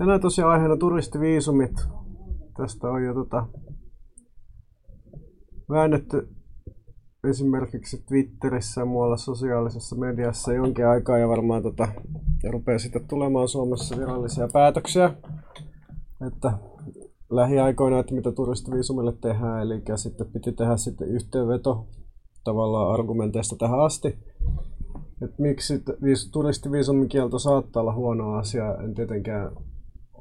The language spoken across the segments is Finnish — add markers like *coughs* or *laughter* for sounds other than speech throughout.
Tänään tosiaan aiheena turistiviisumit. Tästä on jo tota, väännetty esimerkiksi Twitterissä ja muualla sosiaalisessa mediassa jonkin aikaa ja varmaan tota, ja rupeaa sitten tulemaan Suomessa virallisia päätöksiä, että lähiaikoina, että mitä turistiviisumille tehdään, eli sitten piti tehdä sitten yhteenveto tavallaan argumenteista tähän asti. Että miksi turistiviisumin kielto saattaa olla huono asia, en tietenkään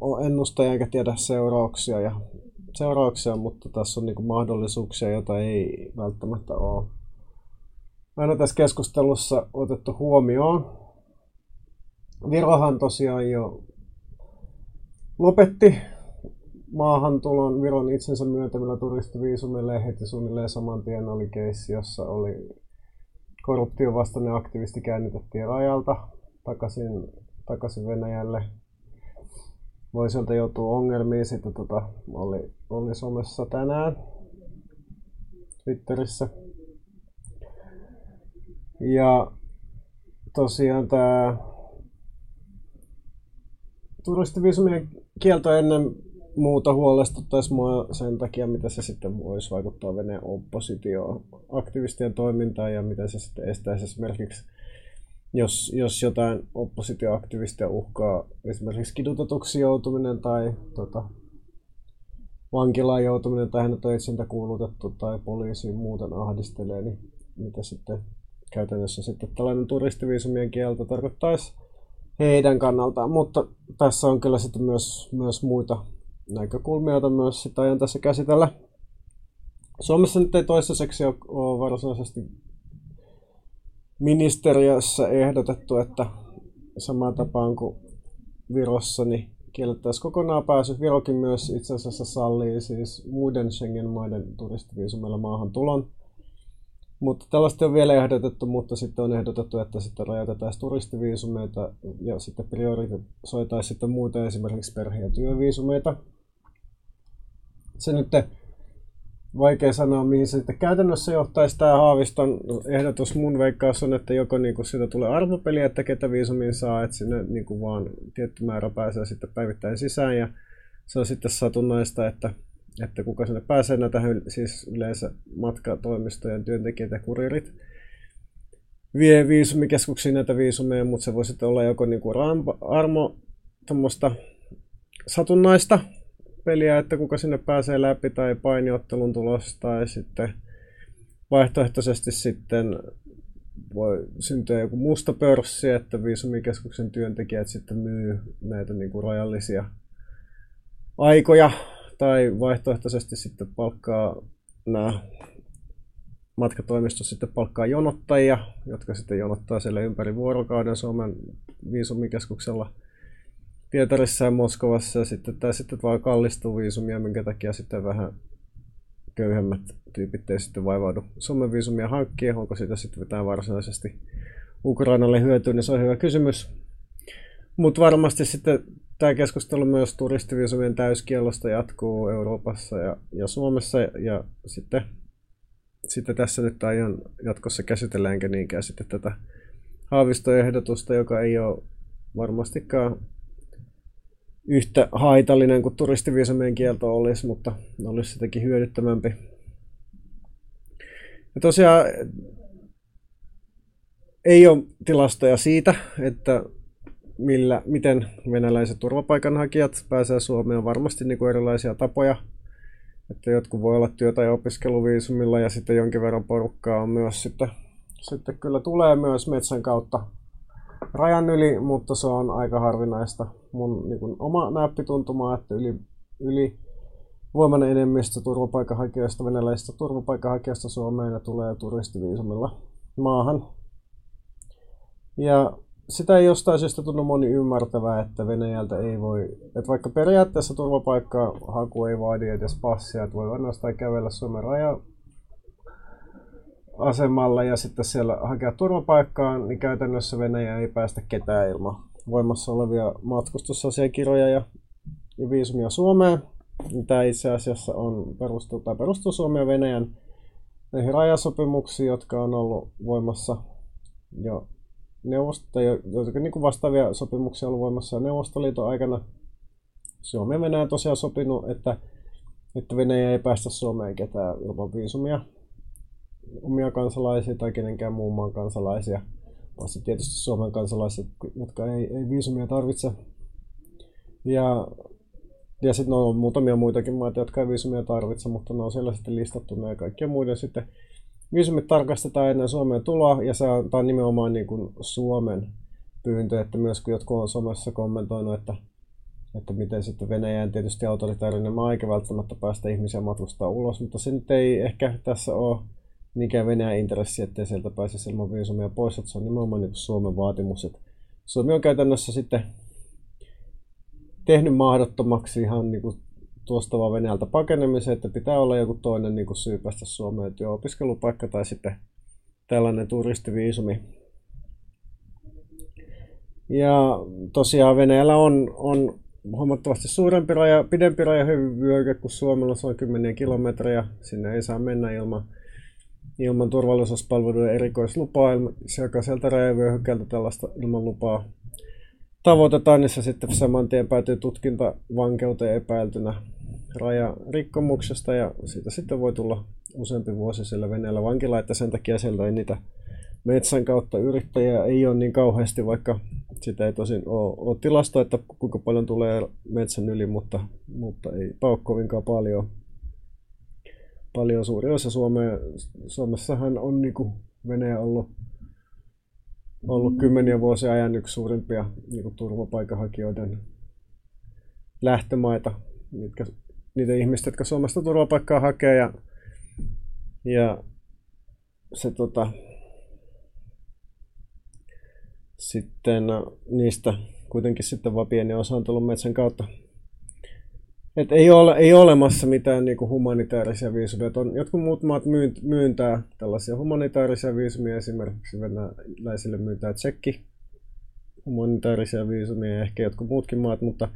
ole ennustaja enkä tiedä seurauksia, ja, seurauksia mutta tässä on niin mahdollisuuksia, joita ei välttämättä ole aina tässä keskustelussa otettu huomioon. Virohan tosiaan jo lopetti maahantulon Viron itsensä myöntämillä turistiviisumille heti suunnilleen saman tien oli keissi, jossa oli korruptiovastainen aktivisti käännytettiin rajalta takaisin, takaisin Venäjälle. Voi sieltä joutua ongelmiin. Sitten tota, oli, oli somessa tänään Twitterissä. Ja tosiaan tämä turistiviisumien kielto ennen muuta huolestuttaisi mua sen takia, mitä se sitten voisi vaikuttaa Venäjän oppositioon, aktivistien toimintaan ja mitä se sitten estäisi esimerkiksi, jos, jos jotain oppositioaktivistia uhkaa esimerkiksi kidutetuksi joutuminen tai tota, vankilaan joutuminen tai hänet on etsintä kuulutettu tai poliisi muuten ahdistelee, niin mitä sitten käytännössä sitten tällainen turistiviisumien kielto tarkoittaisi heidän kannaltaan, mutta tässä on kyllä sitten myös, myös muita näkökulmia, joita myös sitä ajan tässä käsitellä. Suomessa nyt ei toistaiseksi ole varsinaisesti ministeriössä ehdotettu, että samaan tapaan kuin Virossa, niin kiellettäisiin kokonaan pääsy. Virokin myös itse asiassa sallii siis muiden Schengen-maiden turistiviisumilla maahan tulon. Mutta tällaista on vielä ehdotettu, mutta sitten on ehdotettu, että sitten rajoitetaan turistiviisumeita ja sitten priorisoitaisiin sitten muita esimerkiksi perhe- ja työviisumeita se nyt vaikea sanoa, mihin se sitten käytännössä johtaisi tämä Haaviston ehdotus. Mun veikkaus on, että joko niinku siitä tulee arvopeliä, että ketä viisumin saa, että sinne niinku vaan tietty määrä pääsee sitten päivittäin sisään ja se on sitten satunnaista, että, että kuka sinne pääsee näitä siis yleensä matkatoimistojen työntekijät ja kuririt vie viisumikeskuksiin näitä viisumeja, mutta se voi sitten olla joko niinku armo satunnaista, peliä, että kuka sinne pääsee läpi tai painiottelun tulos tai sitten vaihtoehtoisesti sitten voi syntyä joku musta pörssi, että viisumikeskuksen työntekijät sitten myy näitä niin kuin rajallisia aikoja tai vaihtoehtoisesti sitten palkkaa nämä matkatoimistot sitten palkkaa jonottajia, jotka sitten jonottaa siellä ympäri vuorokauden Suomen viisumikeskuksella – Pietarissa ja Moskovassa ja sitten tämä sitten vaan kallistuu viisumia, minkä takia sitten vähän köyhemmät tyypit ei sitten vaivaudu Suomen viisumia hankkia. Onko siitä sitten mitään varsinaisesti Ukrainalle hyötyä, niin se on hyvä kysymys. Mutta varmasti sitten tämä keskustelu myös turistiviisumien täyskielosta jatkuu Euroopassa ja, ja Suomessa ja, ja sitten, sitten tässä nyt aion jatkossa käsitellä niinkään sitten tätä haavistoehdotusta, joka ei ole varmastikaan yhtä haitallinen kuin turistiviisumien kielto olisi, mutta olisi sitäkin hyödyttävämpi. Ja tosiaan ei ole tilastoja siitä, että millä, miten venäläiset turvapaikanhakijat pääsee Suomeen. On varmasti niin kuin erilaisia tapoja. Että jotkut voi olla työ- tai opiskeluviisumilla ja sitten jonkin verran porukkaa on myös sitten, sitten kyllä tulee myös metsän kautta rajan yli, mutta se on aika harvinaista. Mun niin kuin, oma näppituntuma, että yli, yli voimainen enemmistö turvapaikanhakijoista, venäläisistä turvapaikanhakijoista Suomeen ja tulee turistiviisumilla maahan. Ja sitä ei jostain syystä tunnu moni ymmärtävää, että Venäjältä ei voi, että vaikka periaatteessa turvapaikkahaku ei vaadi edes passia, että voi ainoastaan kävellä Suomen raja, asemalla ja sitten siellä hakea turvapaikkaa, niin käytännössä Venäjä ei päästä ketään ilman voimassa olevia matkustusasiakirjoja ja, ja viisumia Suomeen. Tämä itse asiassa on perustuu, tai perustuu Suomen ja Venäjän näihin rajasopimuksiin, jotka on ollut voimassa jo neuvosto, jotka niin vastaavia sopimuksia on ollut voimassa jo Neuvostoliiton aikana. Suomi ja Venäjä tosiaan sopinut, että, että Venäjä ei päästä Suomeen ketään ilman viisumia omia kansalaisia tai kenenkään muun maan kansalaisia, paitsi tietysti Suomen kansalaiset, jotka ei, ei viisumia tarvitse. Ja, ja sitten on muutamia muitakin maita, jotka ei viisumia tarvitse, mutta ne on siellä sitten listattu ja kaikkien muiden sitten viisumit tarkastetaan ennen Suomeen tuloa, ja se on, tämä on nimenomaan niin kuin Suomen pyyntö, että myös kun jotkut on somessa kommentoinut, että, että miten sitten Venäjän tietysti autoritaarinen maa eikä välttämättä päästä ihmisiä matkustaa ulos, mutta se nyt ei ehkä tässä ole niinkään Venäjän intressi, ettei sieltä pääse ilman viisumia pois, että se on nimenomaan niin Suomen vaatimus. Että Suomi on käytännössä sitten tehnyt mahdottomaksi ihan niin kuin tuosta vaan Venäjältä pakenemiseen, että pitää olla joku toinen niin kuin syy päästä Suomeen, opiskelupaikka tai sitten tällainen turistiviisumi. Ja tosiaan Venäjällä on, on huomattavasti suurempi raja, pidempi rajavyöhyke kuin Suomella, se on kymmeniä kilometrejä. Sinne ei saa mennä ilman, ilman turvallisuuspalveluiden erikoislupaa, sieltä rajavyöhykkeeltä tällaista ilman lupaa tavoitetaan, niin se sitten saman tien päätyy tutkinta vankeuteen epäiltynä rajarikkomuksesta ja siitä sitten voi tulla useampi vuosi siellä veneellä vankila, että sen takia sieltä ei niitä metsän kautta yrittäjiä ei ole niin kauheasti, vaikka sitä ei tosin ole, ole tilasta, että kuinka paljon tulee metsän yli, mutta, mutta ei paukko kovinkaan paljon. Paljon suuri osa Suomea, Suomessahan on niin kuin Venäjä ollut, ollut kymmeniä vuosia ajan yksi suurimpia niin kuin turvapaikanhakijoiden lähtömaita, mitkä, niitä ihmistä, jotka Suomesta turvapaikkaa hakee ja, ja se tota, sitten niistä kuitenkin sitten vaan pieni osa on tullut metsän kautta. Et ei, ole, ei ole olemassa mitään niinku humanitaarisia viisumia. On, jotkut muut maat myyntää tällaisia humanitaarisia viisumia, esimerkiksi venäläisille myyntää tsekki humanitaarisia viisumia ja ehkä jotkut muutkin maat, mutta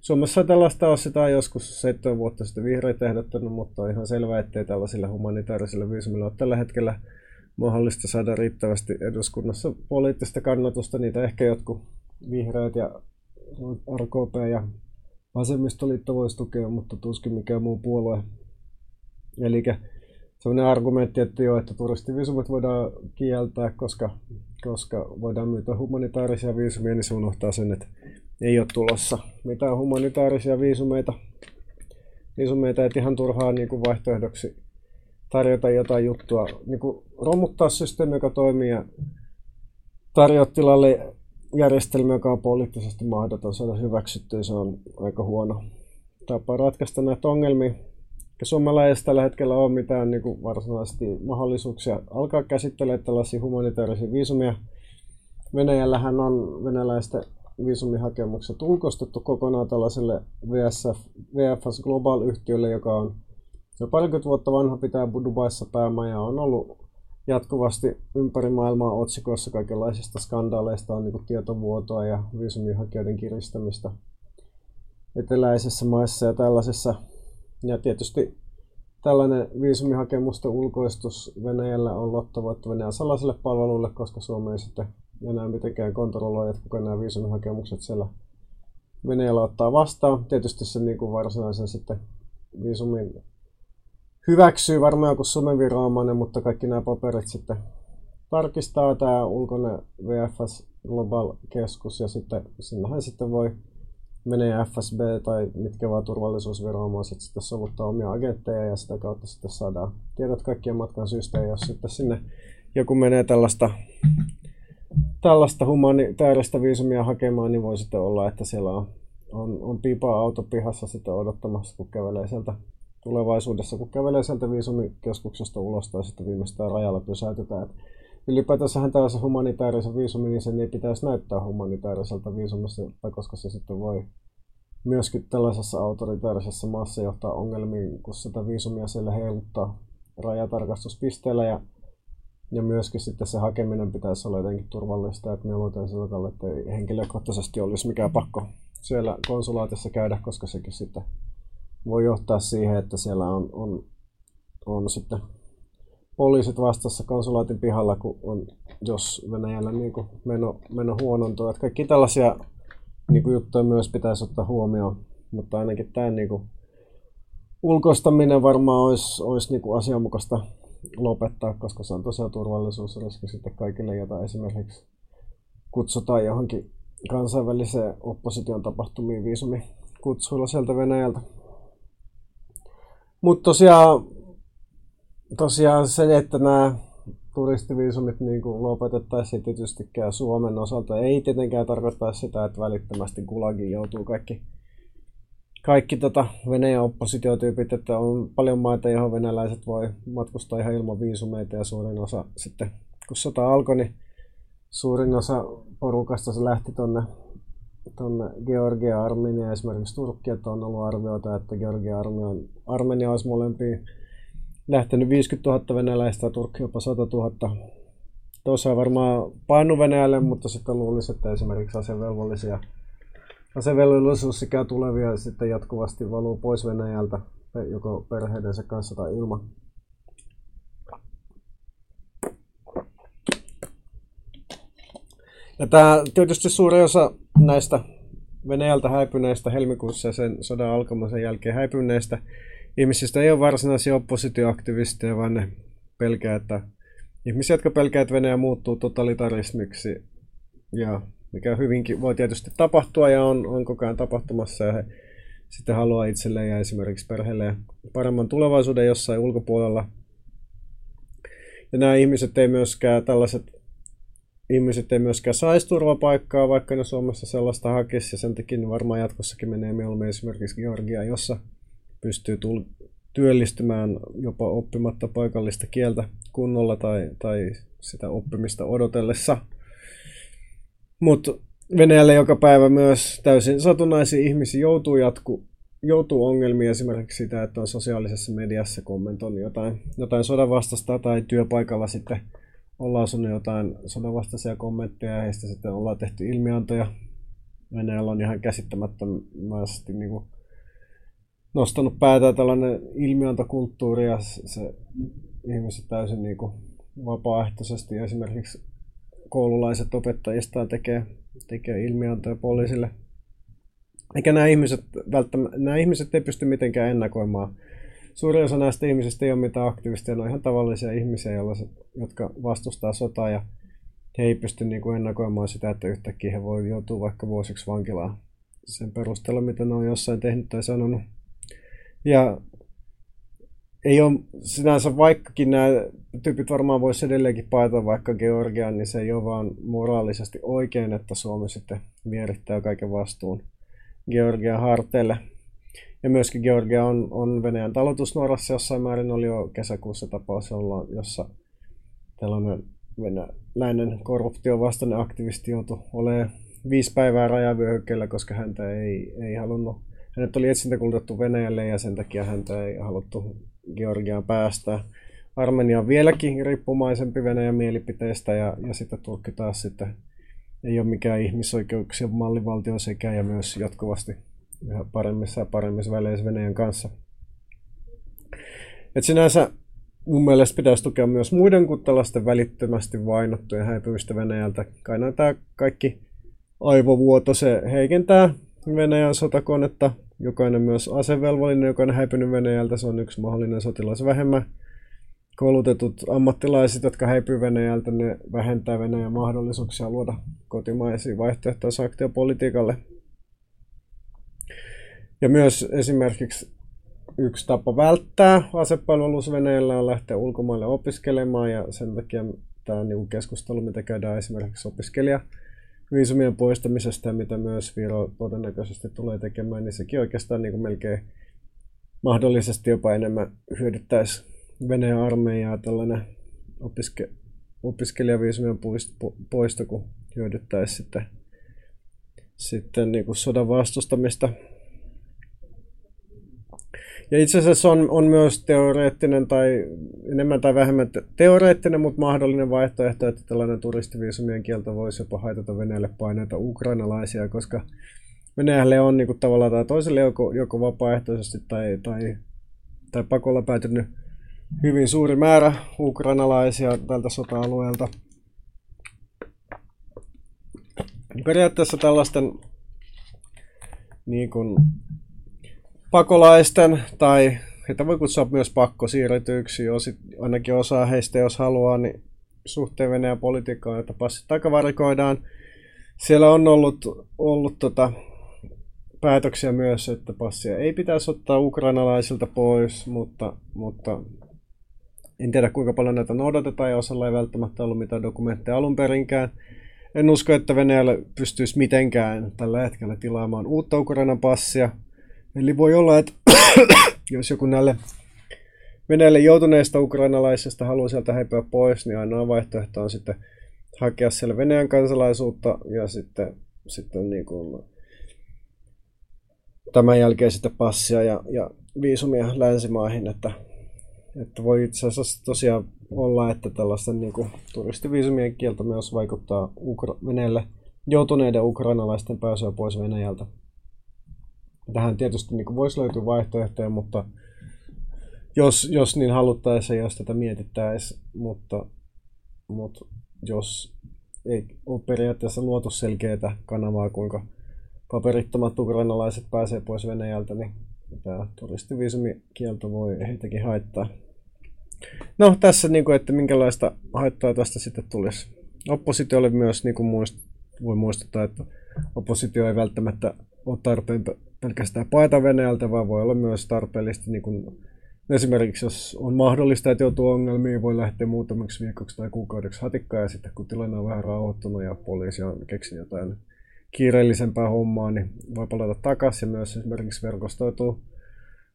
Suomessa tällaista on sitä joskus seitsemän vuotta sitten vihreät ehdottanut, mutta on ihan selvää, ettei tällaisille humanitaarisille viisumille ole tällä hetkellä mahdollista saada riittävästi eduskunnassa poliittista kannatusta. Niitä ehkä jotkut vihreät ja RKP ja vasemmistoliitto voisi tukea, mutta tuskin mikään muu puolue. Eli sellainen argumentti, että joo, että turistiviisumit voidaan kieltää, koska, koska voidaan myytä humanitaarisia viisumia, niin se unohtaa sen, että ei ole tulossa mitään humanitaarisia viisumeita. Viisumeita, että ihan turhaa niin kuin vaihtoehdoksi tarjota jotain juttua, niin kuin romuttaa systeemi, joka toimii ja tarjota tilalle järjestelmä, joka on poliittisesti mahdoton saada hyväksyttyä, se on aika huono tapa ratkaista näitä ongelmia. Ja Suomella ei tällä hetkellä ole mitään niin kuin varsinaisesti mahdollisuuksia alkaa käsittelemään tällaisia humanitaarisia viisumia. Venäjällähän on venäläisten viisumihakemukset ulkoistettu kokonaan tällaiselle VSF, VFS Global-yhtiölle, joka on jo parikymmentä vuotta vanha pitää Dubaissa päämaja on ollut jatkuvasti ympäri maailmaa otsikoissa kaikenlaisista skandaaleista on niin tietovuotoa ja viisumihakijoiden kiristämistä eteläisissä maissa ja tällaisessa. Ja tietysti tällainen viisumihakemusten ulkoistus Venäjällä on lottovoitto Venäjän salaiselle palvelulle, koska Suomi ei sitten enää mitenkään kontrolloi, että kuka nämä viisumihakemukset siellä Venäjällä ottaa vastaan. Tietysti se niin kuin varsinaisen sitten viisumin hyväksyy varmaan joku someviranomainen, mutta kaikki nämä paperit sitten tarkistaa tämä ulkoinen VFS Global Keskus ja sitten sinnehän sitten voi menee FSB tai mitkä vaan turvallisuusviranomaiset sitten sovuttaa omia agentteja ja sitä kautta sitten saadaan tiedot kaikkien matkan syystä. Ja jos sitten sinne joku menee tällaista tällaista humanitaarista viisumia hakemaan, niin voi sitten olla, että siellä on, on, on pipa auto pihassa sitten odottamassa, kun kävelee sieltä tulevaisuudessa, kun kävelee sieltä viisumikeskuksesta ulos tai sitten viimeistään rajalla pysäytetään. Ylipäätänsähän tällaisen humanitaarisen viisumin, niin sen ei pitäisi näyttää humanitaariselta viisumista, koska se sitten voi myöskin tällaisessa autoritaarisessa maassa johtaa ongelmiin, kun sitä viisumia siellä heiluttaa rajatarkastuspisteellä ja, ja myöskin sitten se hakeminen pitäisi olla jotenkin turvallista, että mieluiten sillä tavalla, että ei henkilökohtaisesti olisi mikään pakko siellä konsulaatissa käydä, koska sekin sitten voi johtaa siihen, että siellä on, on, on sitten poliisit vastassa konsulaatin pihalla, kun on, jos Venäjällä niin kuin meno, meno huonontuu. Että kaikki tällaisia niin kuin juttuja myös pitäisi ottaa huomioon. mutta ainakin tämä niin kuin, ulkoistaminen varmaan olisi, olisi niin kuin asianmukaista lopettaa, koska se on tosiaan turvallisuusriski sitten kaikille, jota esimerkiksi kutsutaan johonkin kansainväliseen opposition tapahtumiin viisumi kutsuilla sieltä Venäjältä. Mutta tosiaan, tosiaan se, että nämä turistiviisumit niin kuin lopetettaisiin tietystikään Suomen osalta, ei tietenkään tarkoittaa sitä, että välittömästi Gulagiin joutuu kaikki, kaikki tota Venäjän oppositiotyypit, että on paljon maita, johon venäläiset voi matkustaa ihan ilman viisumeita ja suurin osa sitten, kun sota alkoi, niin suurin osa porukasta se lähti tonne, tonne Georgia, Armenia esimerkiksi Turkki, että on ollut arvioita, että Georgia Armenia, Armenia olisi molempia lähtenyt 50 000 venäläistä ja Turkki jopa 100 000. Tuossa varmaan painu Venäjälle, mutta sitten luulisi, että esimerkiksi asevelvollisia asevelvollisuusikää tulevia sitten jatkuvasti valuu pois Venäjältä joko perheidensä kanssa tai ilman. Ja tämä tietysti suuri osa näistä Venäjältä häipyneistä helmikuussa ja sen sodan alkamisen jälkeen häipyneistä ihmisistä ei ole varsinaisia oppositioaktivisteja, vaan ne pelkää, että ihmisiä, jotka pelkää, että Venäjä muuttuu totalitarismiksi ja mikä hyvinkin voi tietysti tapahtua ja on, on koko ajan tapahtumassa ja he sitten haluaa itselleen ja esimerkiksi perheelle paremman tulevaisuuden jossain ulkopuolella. Ja nämä ihmiset ei myöskään, tällaiset ihmiset ei myöskään saisi turvapaikkaa, vaikka ne Suomessa sellaista hakisi ja sen takia ne varmaan jatkossakin menee mieluummin esimerkiksi Georgiaan, jossa pystyy tull- työllistymään jopa oppimatta paikallista kieltä kunnolla tai, tai sitä oppimista odotellessa. Mutta Venäjälle joka päivä myös täysin satunnaisia ihmisiä joutuu jatku, joutuu ongelmiin esimerkiksi sitä, että on sosiaalisessa mediassa kommentoinut jotain, jotain sodanvastasta tai työpaikalla sitten ollaan lausunut jotain sodanvastaisia kommentteja ja heistä sitten ollaan tehty ilmiantoja. Venäjällä on ihan käsittämättömästi niin kuin nostanut päätä tällainen ilmiantokulttuuri ja se ihmiset täysin niin kuin vapaaehtoisesti esimerkiksi koululaiset opettajistaan tekee, tekee ilmiantoja poliisille. Eikä nämä ihmiset, välttämättä, nämä ihmiset ei pysty mitenkään ennakoimaan. Suurin osa näistä ihmisistä ei ole mitään aktivisteja, ne on ihan tavallisia ihmisiä, jotka vastustaa sotaa ja he ei pysty niin kuin ennakoimaan sitä, että yhtäkkiä he voi joutua vaikka vuosiksi vankilaan sen perusteella, mitä ne on jossain tehnyt tai sanonut. Ja ei ole sinänsä, vaikkakin nämä tyypit varmaan voisi edelleenkin paeta vaikka Georgiaan, niin se ei ole vaan moraalisesti oikein, että Suomi sitten vierittää kaiken vastuun Georgian harteille. Ja myöskin Georgia on, on Venäjän talutusnuorassa jossain määrin oli jo kesäkuussa tapaus, jossa tällainen venäläinen korruptiovastainen aktivisti joutui olemaan viisi päivää rajavyöhykkeellä, koska häntä ei, ei halunnut hänet oli etsintäkultettu Venäjälle ja sen takia häntä ei haluttu Georgiaan päästä. Armenia on vieläkin riippumaisempi Venäjän mielipiteistä ja, ja sitten Turkki taas sitten ei ole mikään ihmisoikeuksien mallivaltio sekä ja myös jatkuvasti yhä paremmissa ja paremmissa väleissä Venäjän kanssa. Et sinänsä mun mielestä pitäisi tukea myös muiden kuin tällaisten välittömästi vainottujen häipymistä Venäjältä. Kai tämä kaikki aivovuoto, se heikentää Venäjän sotakonetta jokainen myös asevelvollinen, joka on häipynyt Venäjältä, se on yksi mahdollinen sotilas vähemmän. Koulutetut ammattilaiset, jotka häipyy Venäjältä, ne vähentää Venäjän mahdollisuuksia luoda kotimaisia vaihtoehtoja sanktiopolitiikalle. Ja myös esimerkiksi yksi tapa välttää asepalvelus Venäjällä on lähteä ulkomaille opiskelemaan ja sen takia tämä niin keskustelu, mitä käydään esimerkiksi opiskelija viisumien poistamisesta ja mitä myös Viro todennäköisesti tulee tekemään, niin sekin oikeastaan niin kuin melkein mahdollisesti jopa enemmän hyödyttäisi Venäjän armeijaa tällainen opiske, opiskelijaviisumien poisto, kun hyödyttäisi sitten, sitten niin kuin sodan vastustamista ja itse asiassa on, on myös teoreettinen tai enemmän tai vähemmän teoreettinen, mutta mahdollinen vaihtoehto, että tällainen turistiviisumien kielto voisi jopa haitata Venäjälle paineita ukrainalaisia, koska Venäjälle on niin kuin, tavallaan tai toiselle joko, joko vapaaehtoisesti tai, tai, tai pakolla päätynyt hyvin suuri määrä ukrainalaisia tältä sota-alueelta. Periaatteessa tällaisten niin kuin, pakolaisten tai heitä voi kutsua myös pakkosiirretyiksi, jos ainakin osa heistä, jos haluaa, niin suhteen Venäjän politiikkaan, että passit takavarikoidaan. Siellä on ollut, ollut tota, päätöksiä myös, että passia ei pitäisi ottaa ukrainalaisilta pois, mutta, mutta en tiedä kuinka paljon näitä noudatetaan ja osalla ei välttämättä ollut mitään dokumentteja alun perinkään. En usko, että Venäjällä pystyisi mitenkään tällä hetkellä tilaamaan uutta Ukrainan passia. Eli voi olla, että *coughs* jos joku näille Venäjälle joutuneista ukrainalaisista haluaa sieltä häipyä pois, niin ainoa vaihtoehto on sitten hakea siellä Venäjän kansalaisuutta ja sitten, sitten niin kuin tämän jälkeen sitten passia ja, ja viisumia länsimaihin, että, että voi itse asiassa tosiaan olla, että tällaisten niin kuin, turistiviisumien kielto myös vaikuttaa Ukra- Venäjälle joutuneiden ukrainalaisten pääsyä pois Venäjältä. Tähän tietysti niin kuin, voisi löytyä vaihtoehtoja, mutta jos, jos niin haluttaisiin, jos tätä mietittäisiin, mutta, mutta jos ei ole periaatteessa luotu selkeää kanavaa, kuinka paperittomat ukrainalaiset pääsee pois Venäjältä, niin tämä turistiviisumikielto voi heitäkin haittaa. No tässä, niin kuin, että minkälaista haittaa tästä sitten tulisi. Oppositiolle myös niin kuin muist, voi muistuttaa, että oppositio ei välttämättä ole tarpeen pelkästään paeta Venäjältä, vaan voi olla myös tarpeellista niin kuin Esimerkiksi jos on mahdollista, että joutuu ongelmiin, voi lähteä muutamaksi viikoksi tai kuukaudeksi hatikkaan ja sitten kun tilanne on vähän rauhoittunut ja poliisi on keksinyt jotain kiireellisempää hommaa, niin voi palata takaisin ja myös esimerkiksi verkostoituu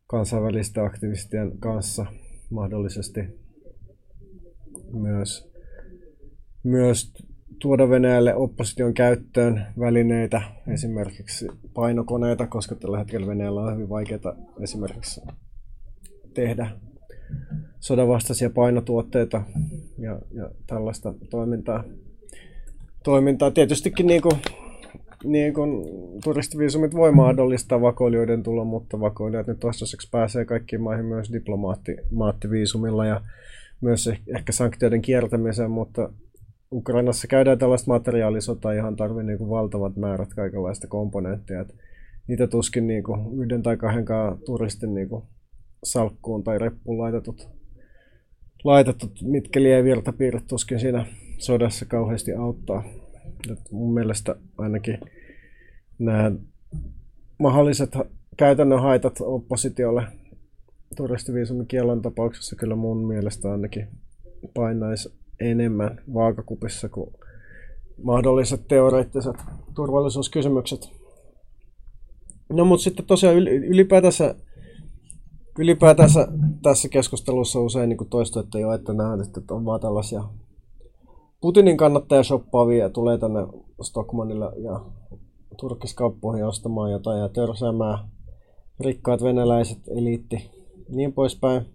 kansainvälisten aktivistien kanssa mahdollisesti myös, myös tuoda Venäjälle opposition käyttöön välineitä, esimerkiksi painokoneita, koska tällä hetkellä Venäjällä on hyvin vaikeaa esimerkiksi tehdä sodanvastaisia painotuotteita ja, ja tällaista toimintaa. toimintaa. Tietystikin niin kuin, niin kuin turistiviisumit voi mahdollistaa vakoilijoiden tulo, mutta vakoilijat nyt toistaiseksi pääsee kaikkiin maihin myös diplomaattiviisumilla ja myös ehkä sanktioiden kiertämiseen, mutta Ukrainassa käydään tällaista materiaalisotaa, johon tarvii niin kuin valtavat määrät kaikenlaista komponentteja. niitä tuskin niin kuin yhden tai kahdenkaan turistin niin kuin salkkuun tai reppuun laitetut, laitetut mitkeli ja virtapiirret tuskin siinä sodassa kauheasti auttaa. Et mun mielestä ainakin nämä mahdolliset käytännön haitat oppositiolle turistiviisumin kiellon tapauksessa kyllä mun mielestä ainakin painaisi enemmän vaakakupissa kuin mahdolliset teoreettiset turvallisuuskysymykset. No mutta sitten tosiaan ylipäätänsä ylipäätänsä tässä keskustelussa usein niin toistu, että jo, että nähdään, että on vaan tällaisia Putinin kannattaja shoppaavia ja tulee tänne Stockmanille ja turkiskauppoihin ostamaan jotain ja törsäämään rikkaat venäläiset eliitti niin poispäin.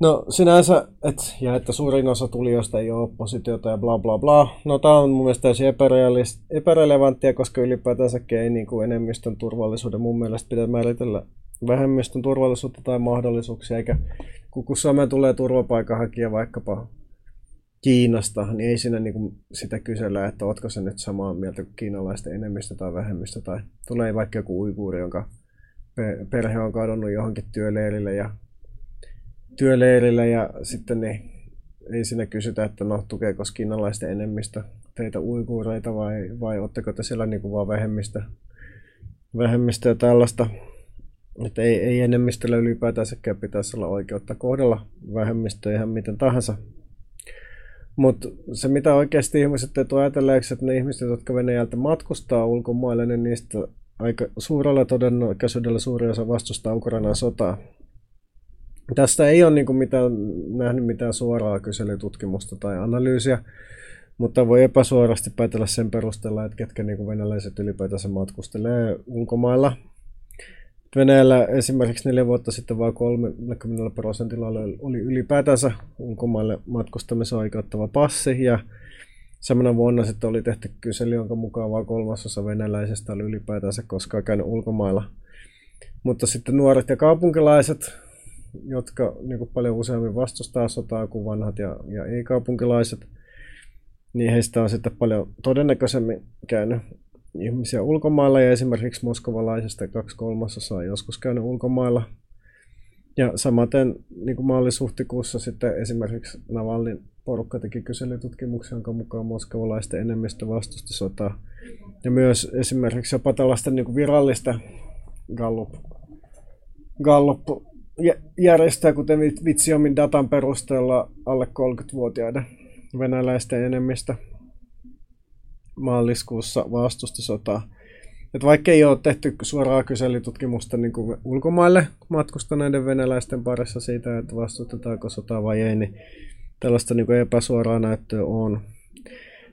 No sinänsä, et, ja että suurin osa tulijoista ei ole oppositiota ja bla bla bla. No tämä on mun mielestä täysin epärelevanttia, koska ylipäätänsäkin ei niin kuin enemmistön turvallisuuden mun mielestä pitää määritellä vähemmistön turvallisuutta tai mahdollisuuksia, eikä kun Suomeen tulee turvapaikanhakija vaikkapa Kiinasta, niin ei siinä niin kuin sitä kysellä, että ootko se nyt samaa mieltä kuin kiinalaisten enemmistö tai vähemmistö, tai tulee vaikka joku uiguuri, jonka perhe on kadonnut johonkin työleirille ja työleirillä ja sitten niin ei siinä kysytä, että no tukeeko kiinalaisten enemmistö teitä uiguureita vai, vai oletteko te siellä niin kuin vaan vähemmistö, vähemmistö ja tällaista. Että ei, ei enemmistöllä ylipäätänsäkään pitäisi olla oikeutta kohdella vähemmistöä ihan miten tahansa. Mutta se mitä oikeasti ihmiset ei tule ajatelleeksi, että ne ihmiset, jotka Venäjältä matkustaa ulkomaille, niin niistä aika suurella todennäköisyydellä suuri osa vastustaa Ukrainan sotaa. Tästä ei ole niin mitään, nähnyt mitään suoraa kyselytutkimusta tai analyysiä, mutta voi epäsuorasti päätellä sen perusteella, että ketkä niin kuin venäläiset ylipäätänsä matkustelee ulkomailla. Venäjällä esimerkiksi neljä vuotta sitten vain 30 prosentilla oli ylipäätänsä ulkomaille matkustamisen oikeuttava passi ja samana vuonna sitten oli tehty kysely, jonka mukaan vain kolmasosa venäläisistä oli ylipäätänsä koskaan käynyt ulkomailla. Mutta sitten nuoret ja kaupunkilaiset jotka niin kuin paljon useammin vastustaa sotaa kuin vanhat ja, ja ei-kaupunkilaiset, niin heistä on sitten paljon todennäköisemmin käynyt ihmisiä ulkomailla ja esimerkiksi moskovalaisista kaksi kolmasosaa joskus käynyt ulkomailla. Ja samaten niin kuin maalis-huhtikuussa sitten esimerkiksi Navalin porukka teki kyselytutkimuksen, jonka mukaan moskovalaisten enemmistö vastusti sotaa. Ja myös esimerkiksi jopa tällaista niin kuin virallista Gallup, Gallup järjestää, kuten Vitsiomin datan perusteella alle 30-vuotiaiden venäläisten enemmistö maaliskuussa vastusti sotaa. Et vaikka ei ole tehty suoraa kyselytutkimusta niin kuin ulkomaille matkustaneiden venäläisten parissa siitä, että vastustetaanko sotaa vai ei, niin tällaista niin kuin epäsuoraa näyttöä on.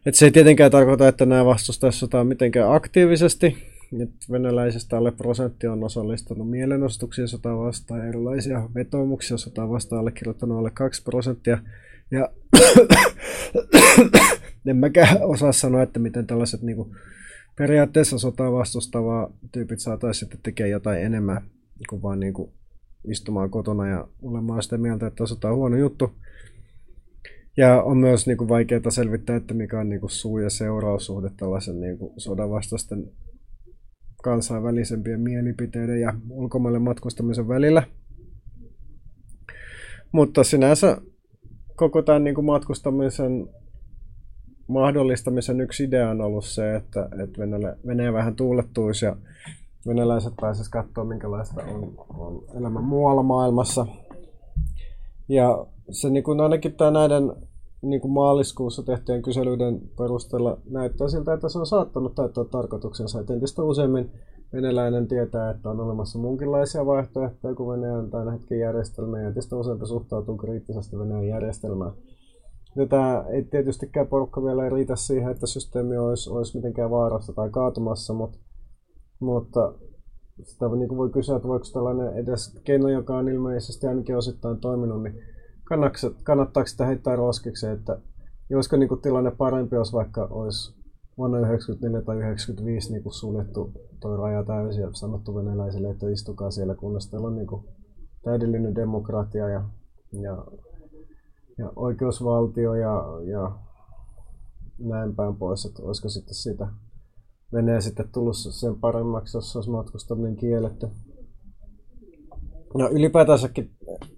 Et se ei tietenkään tarkoita, että nämä vastustaisivat sotaa mitenkään aktiivisesti. Et venäläisistä alle prosentti on osallistunut mielenosoituksiin sotaa vastaan, erilaisia vetoomuksia sotaa vastaan allekirjoittanut alle 2 prosenttia. Ja *coughs* en mäkään osaa sanoa, että miten tällaiset niin kuin, periaatteessa sotaa vastustavaa tyypit saataisiin sitten tekemään jotain enemmän kuin vain niin kuin, istumaan kotona ja olemaan sitä mieltä, että sota on huono juttu. Ja on myös niin kuin, vaikeaa selvittää, että mikä on niin kuin, suu- ja seuraussuhde tällaisen niin kuin, sodan vastaisten kansainvälisempien mielipiteiden ja ulkomaille matkustamisen välillä. Mutta sinänsä koko tämän niin kuin matkustamisen mahdollistamisen yksi idea on ollut se, että, että Venäjä, Venäjä vähän tuulettuisi ja venäläiset pääsisivät katsoa, minkälaista on, on elämä muualla maailmassa. Ja se niin kuin ainakin tämä näiden niin kuin maaliskuussa tehtyjen kyselyiden perusteella näyttää siltä, että se on saattanut täyttää tarkoituksensa. Et entistä useammin venäläinen tietää, että on olemassa munkinlaisia vaihtoehtoja kuin Venäjän tämän hetken järjestelmä, ja entistä useampi suhtautuu kriittisesti Venäjän järjestelmään. Ja tämä ei tietystikään porukka vielä riitä siihen, että systeemi olisi, olisi mitenkään vaarassa tai kaatumassa, mutta, mutta sitä niin voi kysyä, että voiko tällainen edes keino, joka on ilmeisesti ainakin osittain toiminut, niin kannattaako sitä heittää roskiksi, että olisiko niin kuin tilanne parempi, jos vaikka olisi vuonna 1994 tai 1995 niin suljettu tuo raja täysin ja sanottu venäläisille, että istukaa siellä, kunnes teillä on niin kuin täydellinen demokratia ja, ja, ja oikeusvaltio ja, ja näin päin pois, että olisiko sitten sitä Venäjä sitten tullut sen paremmaksi, jos olisi matkustaminen kielletty. No ylipäätänsäkin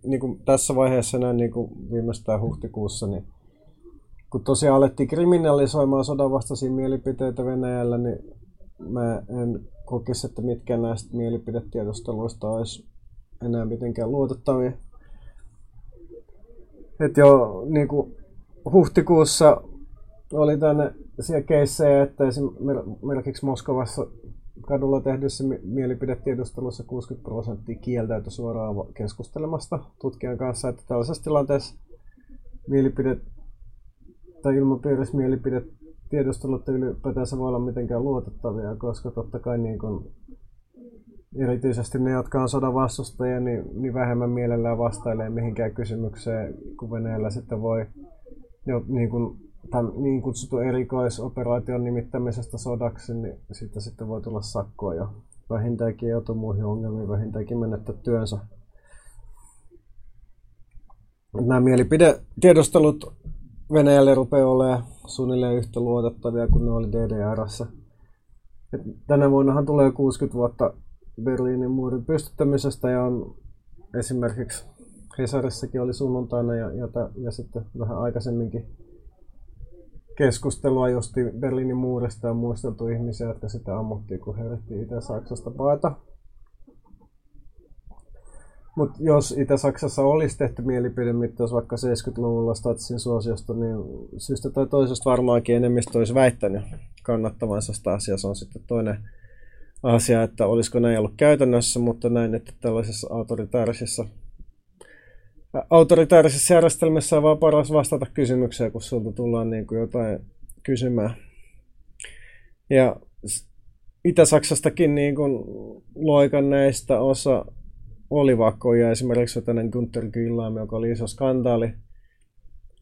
niin kuin tässä vaiheessa näin niin kuin viimeistään huhtikuussa, niin kun tosiaan alettiin kriminalisoimaan sodanvastaisia mielipiteitä Venäjällä, niin mä en kokisi, että mitkään näistä mielipidetiedusteluista olisi enää mitenkään luotettavia. Et jo niin kuin huhtikuussa oli tänne siellä keissejä, että esimerkiksi Moskovassa kadulla tehdyssä mielipidetiedustelussa 60 prosenttia kieltäytyi suoraan keskustelemasta tutkijan kanssa, että tällaisessa tilanteessa mielipide tai ilmapiirissä mielipide tiedustelut ylipäätänsä voi olla mitenkään luotettavia, koska totta kai niin kun, erityisesti ne, jotka on sodan vastustajia, niin, niin vähemmän mielellään vastailee mihinkään kysymykseen, kun Venäjällä sitten voi jo, niin kun, tämän niin kutsutun erikoisoperaation nimittämisestä sodaksi, niin siitä sitten voi tulla sakkoa ja vähintäänkin joutuu muihin ongelmiin, vähintäänkin menettää työnsä. Nämä mielipidetiedustelut Venäjälle rupeaa olemaan suunnilleen yhtä luotettavia kuin ne oli DDRssä. Et tänä vuonnahan tulee 60 vuotta Berliinin muurin pystyttämisestä ja on esimerkiksi Hesarissakin oli sunnuntaina ja, ja, ja sitten vähän aikaisemminkin keskustelua justi Berliinin muurista ja muisteltu ihmisiä, jotka sitä ammuttiin, kun he Itä-Saksasta paeta. Mutta jos Itä-Saksassa olisi tehty mielipidemittaus vaikka 70-luvulla Statsin suosiosta, niin syystä tai toisesta varmaankin enemmistö olisi väittänyt kannattavansa sitä asiaa. Se on sitten toinen asia, että olisiko näin ollut käytännössä, mutta näin, että tällaisessa autoritaarisessa autoritaarisessa järjestelmässä on vaan paras vastata kysymykseen, kun sulta tullaan niin kuin jotain kysymään. Ja Itä-Saksastakin niin kuin loikanneista osa oli vakkoja. Esimerkiksi tämmöinen Günther Güllaam, joka oli iso skandaali.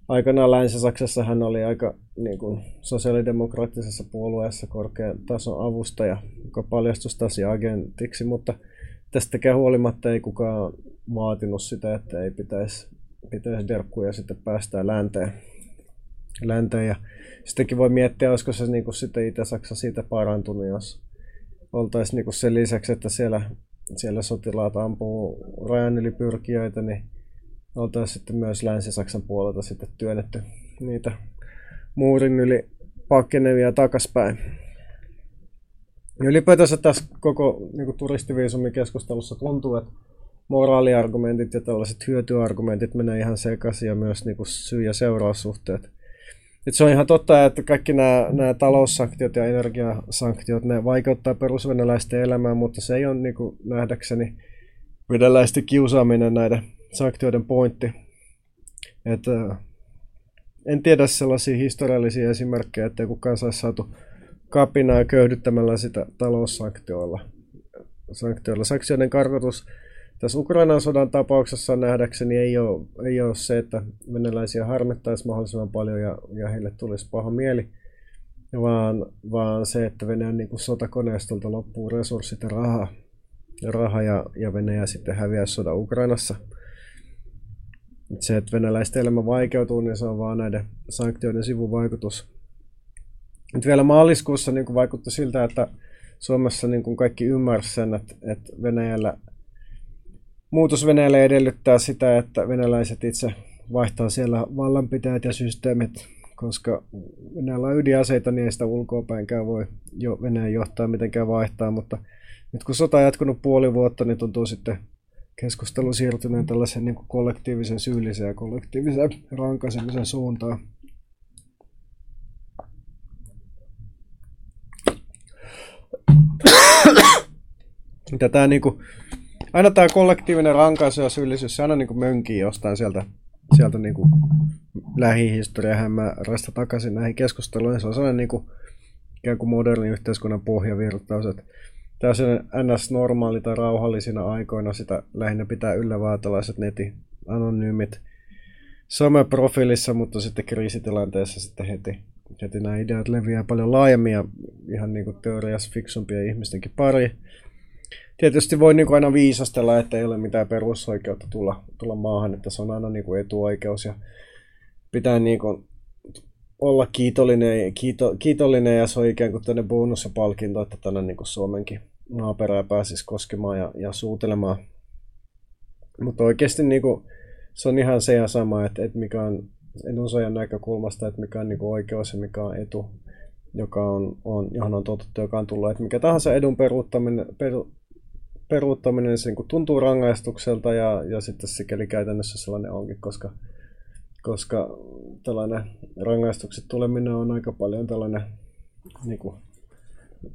Aikanaan Länsi-Saksassa hän oli aika niin kuin, sosiaalidemokraattisessa puolueessa korkean tason avustaja, joka paljastui Stasi-agentiksi, mutta tästäkään huolimatta ei kukaan vaatinut sitä, että ei pitäisi, pitäisi derkkuja sitten päästää länteen. länteen. Ja sittenkin voi miettiä, olisiko se niin kuin sitten Itä-Saksa siitä parantunut, jos oltaisiin niin kuin sen lisäksi, että siellä, siellä sotilaat ampuu rajan yli pyrkijöitä, niin oltaisiin sitten myös Länsi-Saksan puolelta sitten työnnetty niitä muurin yli pakenevia takaspäin. Ylipäätänsä tässä koko niin turistiviisumikeskustelussa tuntuu, että moraaliargumentit ja tällaiset hyötyargumentit menee ihan sekaisin ja myös niin kuin syy- ja seuraussuhteet. Et se on ihan totta, että kaikki nämä, nämä taloussanktiot ja energiasanktiot, ne vaikeuttaa perusvenäläisten elämää, mutta se ei ole niin kuin nähdäkseni venäläisten kiusaaminen näiden sanktioiden pointti. Et, en tiedä sellaisia historiallisia esimerkkejä, että kukaan saisi saatu kapinaa köyhdyttämällä sitä taloussanktioilla. Sanktioilla. Sanktioiden karkotus tässä Ukrainan sodan tapauksessa nähdäkseni ei ole, ei ole se, että venäläisiä harmittaisi mahdollisimman paljon ja, ja heille tulisi paha mieli, vaan, vaan se, että Venäjän niin kuin sotakoneistolta loppuu resurssit ja raha, raha ja, ja Venäjä sitten häviää sodan Ukrainassa. Se, että venäläisten elämä vaikeutuu, niin se on vaan näiden sanktioiden sivuvaikutus. Nyt vielä maaliskuussa niin vaikutti siltä, että Suomessa niin kaikki ymmärsivät sen, että, että Venäjällä – Muutos Venäjälle edellyttää sitä, että venäläiset itse vaihtaa siellä vallanpitäjät ja systeemit, koska Venäjällä on ydinaseita, niin ei sitä ulkoapäinkään voi jo Venäjän johtaa mitenkään vaihtaa, mutta nyt kun sota on jatkunut puoli vuotta, niin tuntuu sitten keskustelu siirtyneen tällaisen niin kollektiivisen syyllisen ja kollektiivisen rankaisemisen suuntaan. Tätä niin kuin aina tämä kollektiivinen rankaisu ja syyllisyys, se aina niin kuin mönkii jostain sieltä, sieltä niin kuin lähihistoria hämmärästä takaisin näihin keskusteluihin. Se on sellainen niin kuin, ikään kuin modernin yhteiskunnan pohjavirtaus, että tällaisen ns-normaali tai rauhallisina aikoina sitä lähinnä pitää yllä vaan tällaiset netin anonyymit someprofiilissa, mutta sitten kriisitilanteessa sitten heti, heti nämä ideat leviää paljon laajemmin ja ihan niin kuin teoriassa fiksumpia ihmistenkin pari tietysti voi niin aina viisastella, että ei ole mitään perusoikeutta tulla, tulla maahan, että se on aina niin etuoikeus ja pitää niin kuin olla kiitollinen, kiito, kiitollinen ja se on ikään kuin tänne bonus ja palkinto, että tänne niin kuin Suomenkin maaperää pääsisi koskemaan ja, ja suutelemaan. Mutta oikeasti niin kuin, se on ihan se ja sama, että, että mikä on edunsaajan näkökulmasta, että mikä on niin kuin oikeus ja mikä on etu, joka on, on, johon on totuttu, joka on tullut. Että mikä tahansa edun peruuttaminen, peru, peruuttaminen se niin tuntuu rangaistukselta ja, ja sitten sikäli käytännössä sellainen onkin, koska, koska tällainen rangaistukset tuleminen on aika paljon tällainen niin kuin,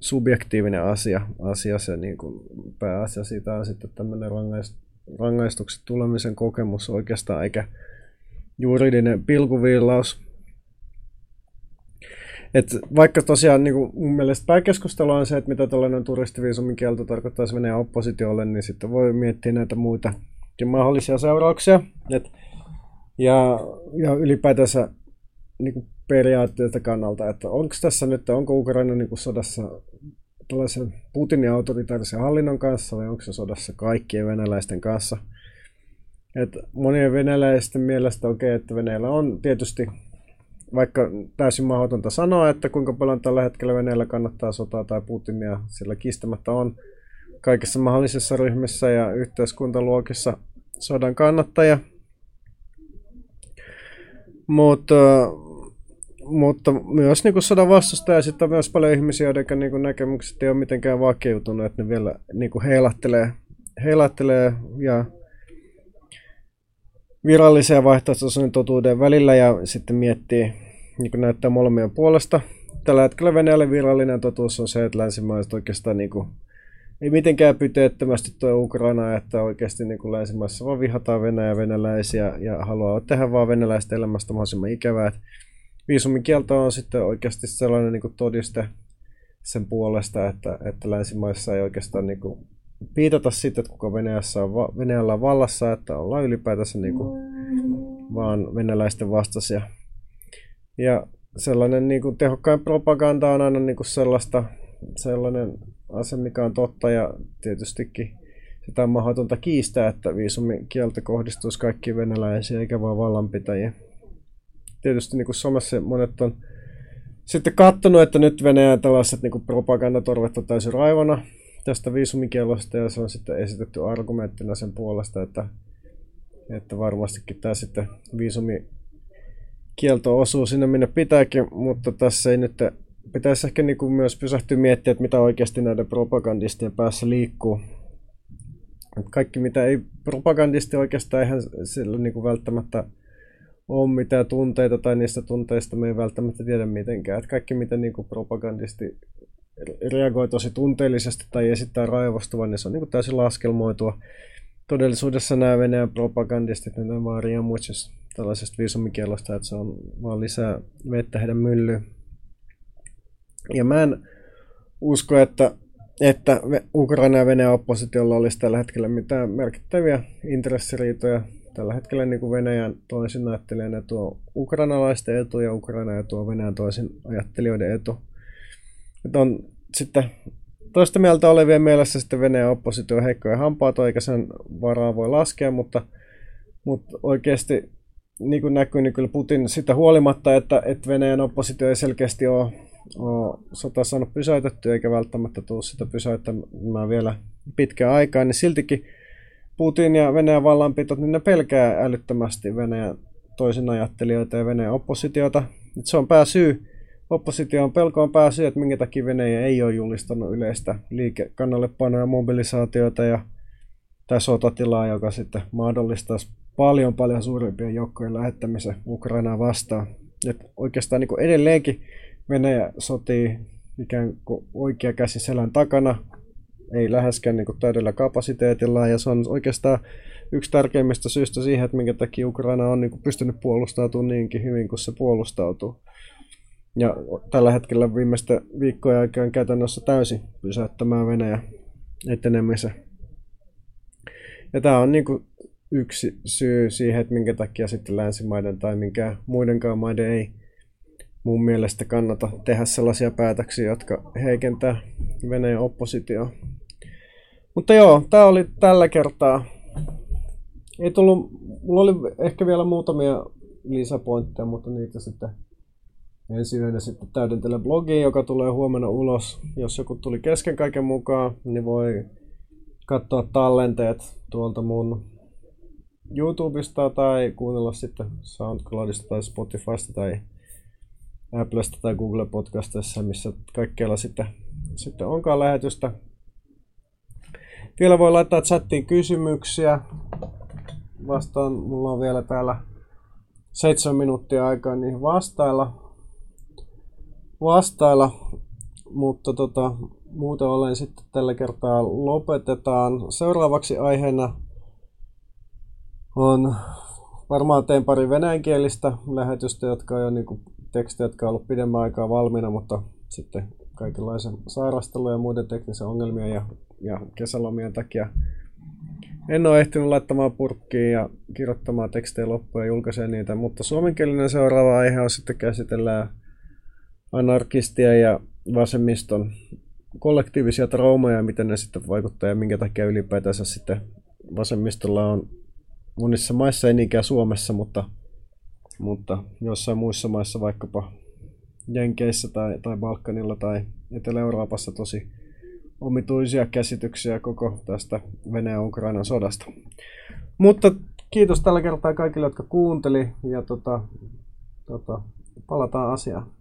subjektiivinen asia, asia se niin kuin, pääasia siitä on sitten tämmöinen rangaist, rangaistukset tulemisen kokemus oikeastaan, eikä juridinen pilkuviilaus. Et vaikka tosiaan niin kuin mun mielestä pääkeskustelu on se, että mitä tällainen turistiviisumin kielto tarkoittaisi Venäjän oppositiolle, niin sitten voi miettiä näitä muita mahdollisia seurauksia. Et, ja, ja ylipäätänsä niin kuin periaatteelta kannalta, että onko tässä nyt, onko Ukraina niin kuin sodassa tällaisen Putinin autoritaarisen hallinnon kanssa vai onko se sodassa kaikkien venäläisten kanssa. Et monien venäläisten mielestä okei, okay, että Venäjällä on tietysti vaikka täysin mahdotonta sanoa, että kuinka paljon tällä hetkellä Venäjällä kannattaa sotaa tai Putinia, sillä kistämättä on kaikissa mahdollisissa ryhmissä ja yhteiskuntaluokissa sodan kannattaja. Mutta, mutta myös niin sodan vastustaja sitten on myös paljon ihmisiä, joiden niin näkemykset ei ole mitenkään vakeutunut, että ne vielä niin heilattelee, heilattelee ja virallisen vaihtoehtoisen totuuden välillä ja sitten miettii, niin kuin näyttää molemmien puolesta. Tällä hetkellä Venäjälle virallinen totuus on se, että länsimaiset oikeastaan niin kuin, ei mitenkään pyteettömästi tuo Ukraina, että oikeasti niin kuin länsimaissa vaan vihataan Venäjä venäläisiä ja haluaa tehdä vaan venäläistä elämästä mahdollisimman ikävää. Viisumin kielto on sitten oikeasti sellainen niin kuin todiste sen puolesta, että, että länsimaissa ei oikeastaan niin kuin piitata siitä, että kuka Venäjässä on, Venäjällä on vallassa, että ollaan ylipäätänsä niin kuin vaan venäläisten vastaisia. Ja sellainen niin kuin tehokkain propaganda on aina niin kuin sellaista, sellainen asia, mikä on totta ja tietystikin sitä on mahdotonta kiistää, että viisumikielto kohdistuisi kaikkiin venäläisiin eikä vaan vallanpitäjiin. tietysti niin kuin somessa monet on sitten katsonut, että nyt Venäjän tällaiset niin propagandatorvet on täysin raivona tästä viisumikielosta ja se on sitten esitetty argumenttina sen puolesta, että, että varmastikin tämä sitten viisumikielto osuu sinne minne pitääkin, mutta tässä ei nyt pitäisi ehkä niin kuin myös pysähtyä miettiä, että mitä oikeasti näiden propagandistien päässä liikkuu. Kaikki mitä ei propagandisti oikeastaan eihän sillä niin kuin välttämättä ole mitään tunteita tai niistä tunteista me ei välttämättä tiedä mitenkään. Että kaikki mitä niin kuin propagandisti reagoi tosi tunteellisesti tai esittää raivostuvan, niin se on niin kuin täysin laskelmoitua. Todellisuudessa nämä Venäjän propagandistit, niin ne vaan riemuitsis tällaisesta viisumikielosta, että se on vaan lisää vettä heidän myllyyn. Ja mä en usko, että, että Ukraina ja Venäjän oppositiolla olisi tällä hetkellä mitään merkittäviä intressiriitoja. Tällä hetkellä niin kuin Venäjän toisin ajattelijan etu on ukrainalaisten etu ja Ukraina etu on Venäjän toisin ajattelijoiden etu. Että on sitten toista mieltä olevien mielessä sitten Venäjän oppositio heikkoja hampaat, eikä sen varaa voi laskea, mutta, mutta oikeasti niin kuin näkyy, niin kyllä Putin sitä huolimatta, että, että Venäjän oppositio ei selkeästi ole, ole sota saanut pysäytettyä, eikä välttämättä tule sitä pysäyttämään vielä pitkään aikaa, niin siltikin Putin ja Venäjän vallanpitot, niin ne pelkää älyttömästi Venäjän toisin ajattelijoita ja Venäjän oppositiota. Se on pääsyy Oppositio on pelkoon pääsy, että minkä takia Venäjä ei ole julistanut yleistä liikekannallepanoa ja mobilisaatiota ja tämä sotatilaa, joka sitten mahdollistaisi paljon paljon suurimpien joukkojen lähettämisen Ukrainaa vastaan. Et oikeastaan niin edelleenkin Venäjä sotii ikään kuin oikea käsi selän takana, ei läheskään niin täydellä kapasiteetilla, ja se on oikeastaan yksi tärkeimmistä syistä siihen, että minkä takia Ukraina on niin pystynyt puolustautumaan niinkin hyvin kuin se puolustautuu. Ja tällä hetkellä viimeistä viikkoja aikana käytännössä täysin pysäyttämään Venäjä etenemisen. Ja tämä on niin kuin yksi syy siihen, että minkä takia sitten länsimaiden tai minkä muidenkaan maiden ei mun mielestä kannata tehdä sellaisia päätöksiä, jotka heikentää Venäjän oppositioa. Mutta joo, tämä oli tällä kertaa. Ei tullut, mulla oli ehkä vielä muutamia lisäpointteja, mutta niitä sitten ensi yönä sitten täydentelen blogiin, joka tulee huomenna ulos. Jos joku tuli kesken kaiken mukaan, niin voi katsoa tallenteet tuolta mun YouTubesta tai kuunnella sitten SoundCloudista tai Spotifysta tai Applesta tai Google Podcastissa, missä kaikkialla sitten, sitten onkaan lähetystä. Vielä voi laittaa chattiin kysymyksiä. Vastaan, mulla on vielä täällä seitsemän minuuttia aikaa niihin vastailla vastailla, mutta tota, muuten olen sitten tällä kertaa lopetetaan. Seuraavaksi aiheena on varmaan teen pari venäjänkielistä lähetystä, jotka on jo niin kuin, tekstejä, jotka on ollut pidemmän aikaa valmiina, mutta sitten kaikenlaisen sairastelun ja muiden teknisen ongelmien ja, ja kesälomien takia en ole ehtinyt laittamaan purkkiin ja kirjoittamaan tekstejä loppuun ja julkaisee niitä, mutta suomenkielinen seuraava aihe on sitten käsitellään anarkistia ja vasemmiston kollektiivisia traumaja, miten ne sitten vaikuttaa ja minkä takia ylipäätänsä sitten vasemmistolla on monissa maissa, ei niinkään Suomessa, mutta, mutta jossain muissa maissa, vaikkapa Jenkeissä tai, tai Balkanilla tai Etelä-Euroopassa tosi omituisia käsityksiä koko tästä Venäjän-Ukrainan sodasta. Mutta kiitos tällä kertaa kaikille, jotka kuunteli ja tota, tota, palataan asiaan.